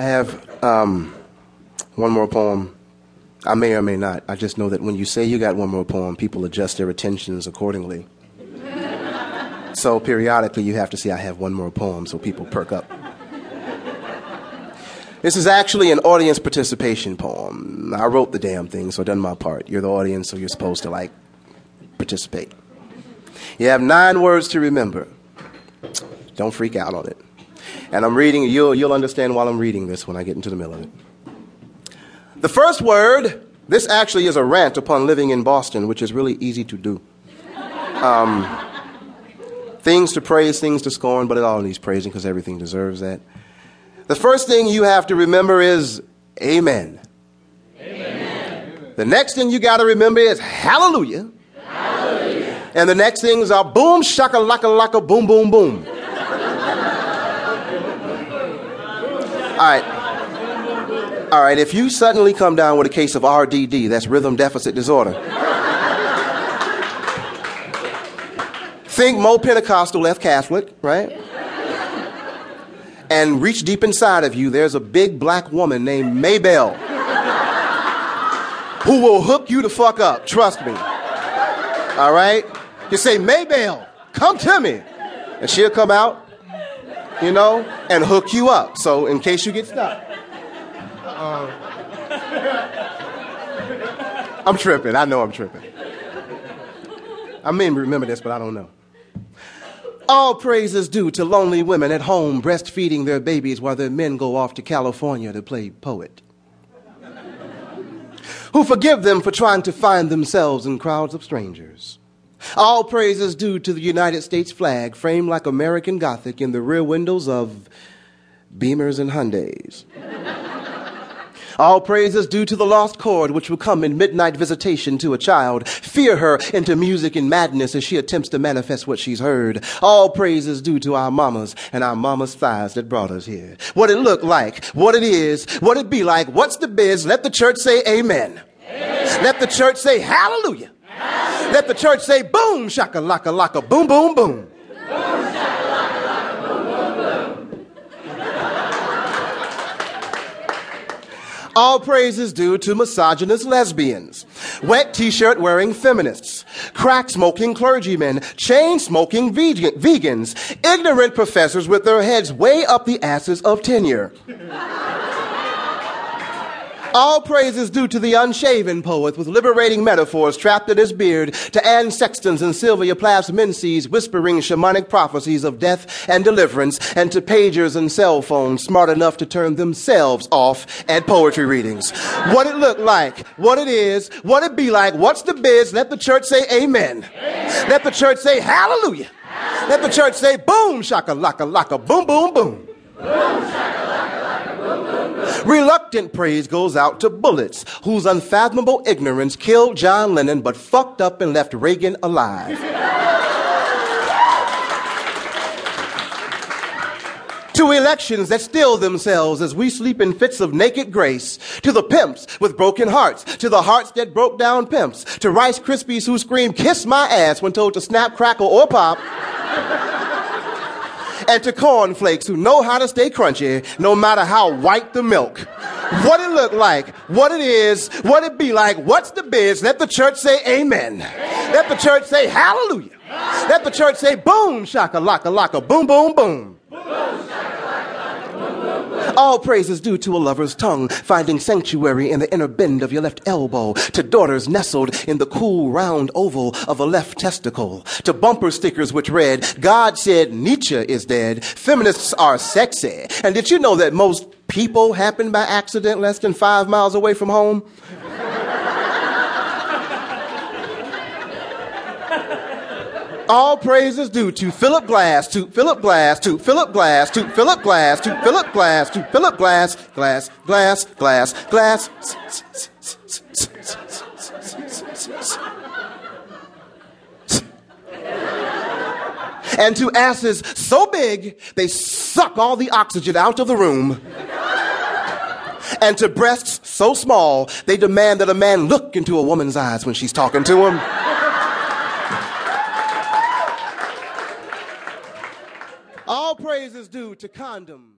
I have um, one more poem. I may or may not. I just know that when you say you got one more poem, people adjust their attentions accordingly. so periodically you have to say, I have one more poem, so people perk up. This is actually an audience participation poem. I wrote the damn thing, so I've done my part. You're the audience, so you're supposed to, like, participate. You have nine words to remember. Don't freak out on it. And I'm reading, you'll, you'll understand while I'm reading this when I get into the middle of it. The first word, this actually is a rant upon living in Boston, which is really easy to do. Um, things to praise, things to scorn, but it all needs praising because everything deserves that. The first thing you have to remember is amen. amen. The next thing you got to remember is hallelujah. hallelujah. And the next things are boom, shaka, laka, laka, boom, boom, boom. All right. All right, if you suddenly come down with a case of RDD, that's rhythm deficit disorder. Think Mo Pentecostal, F Catholic, right? and reach deep inside of you, there's a big black woman named Maybell who will hook you the fuck up. Trust me. All right? You say, Maybell, come to me. And she'll come out, you know, and hook you up. So, in case you get stuck. Uh, I'm tripping. I know I'm tripping. I may remember this, but I don't know. All praise is due to lonely women at home breastfeeding their babies while their men go off to California to play poet. Who forgive them for trying to find themselves in crowds of strangers. All praise is due to the United States flag framed like American Gothic in the rear windows of Beamers and Hyundais. All praise is due to the lost chord which will come in midnight visitation to a child, fear her into music and madness as she attempts to manifest what she's heard. All praise is due to our mamas and our mamas' thighs that brought us here. What it look like, what it is, what it be like, what's the biz? Let the church say amen. amen. Let the church say hallelujah. Let the church say boom, shaka laka laka, boom, boom, boom. boom All praise is due to misogynist lesbians, wet t-shirt wearing feminists, crack smoking clergymen, chain smoking vegans, ignorant professors with their heads way up the asses of tenure. All praise is due to the unshaven poet with liberating metaphors trapped in his beard, to Anne Sexton's and Sylvia Plath's menses whispering shamanic prophecies of death and deliverance, and to pagers and cell phones smart enough to turn themselves off at poetry readings. What it look like, what it is, what it be like, what's the biz, let the church say amen. amen. Let the church say hallelujah. hallelujah. Let the church say boom, shaka laka laka, boom, boom, boom. Boom, shaka laka laka, boom, boom. Reluctant praise goes out to bullets, whose unfathomable ignorance killed John Lennon but fucked up and left Reagan alive. to elections that still themselves as we sleep in fits of naked grace, to the pimps with broken hearts, to the hearts that broke down pimps, to Rice Krispies who scream, kiss my ass when told to snap, crackle, or pop and to cornflakes who know how to stay crunchy no matter how white the milk. What it look like, what it is, what it be like, what's the biz? Let the church say amen. Let the church say hallelujah. Let the church say boom, shaka, laka, laka, boom, boom, boom. boom all praise is due to a lover's tongue, finding sanctuary in the inner bend of your left elbow, to daughters nestled in the cool round oval of a left testicle, to bumper stickers which read, God said Nietzsche is dead, feminists are sexy. And did you know that most people happen by accident less than five miles away from home? All praise is due to Philip Glass, to Philip Glass, to Philip Glass, to Philip Glass, to Philip Glass, to Philip Glass, glass, glass, glass, glass. And to asses so big they suck all the oxygen out of the room. And to breasts so small they demand that a man look into a woman's eyes when she's talking to him. All praise is due to condoms.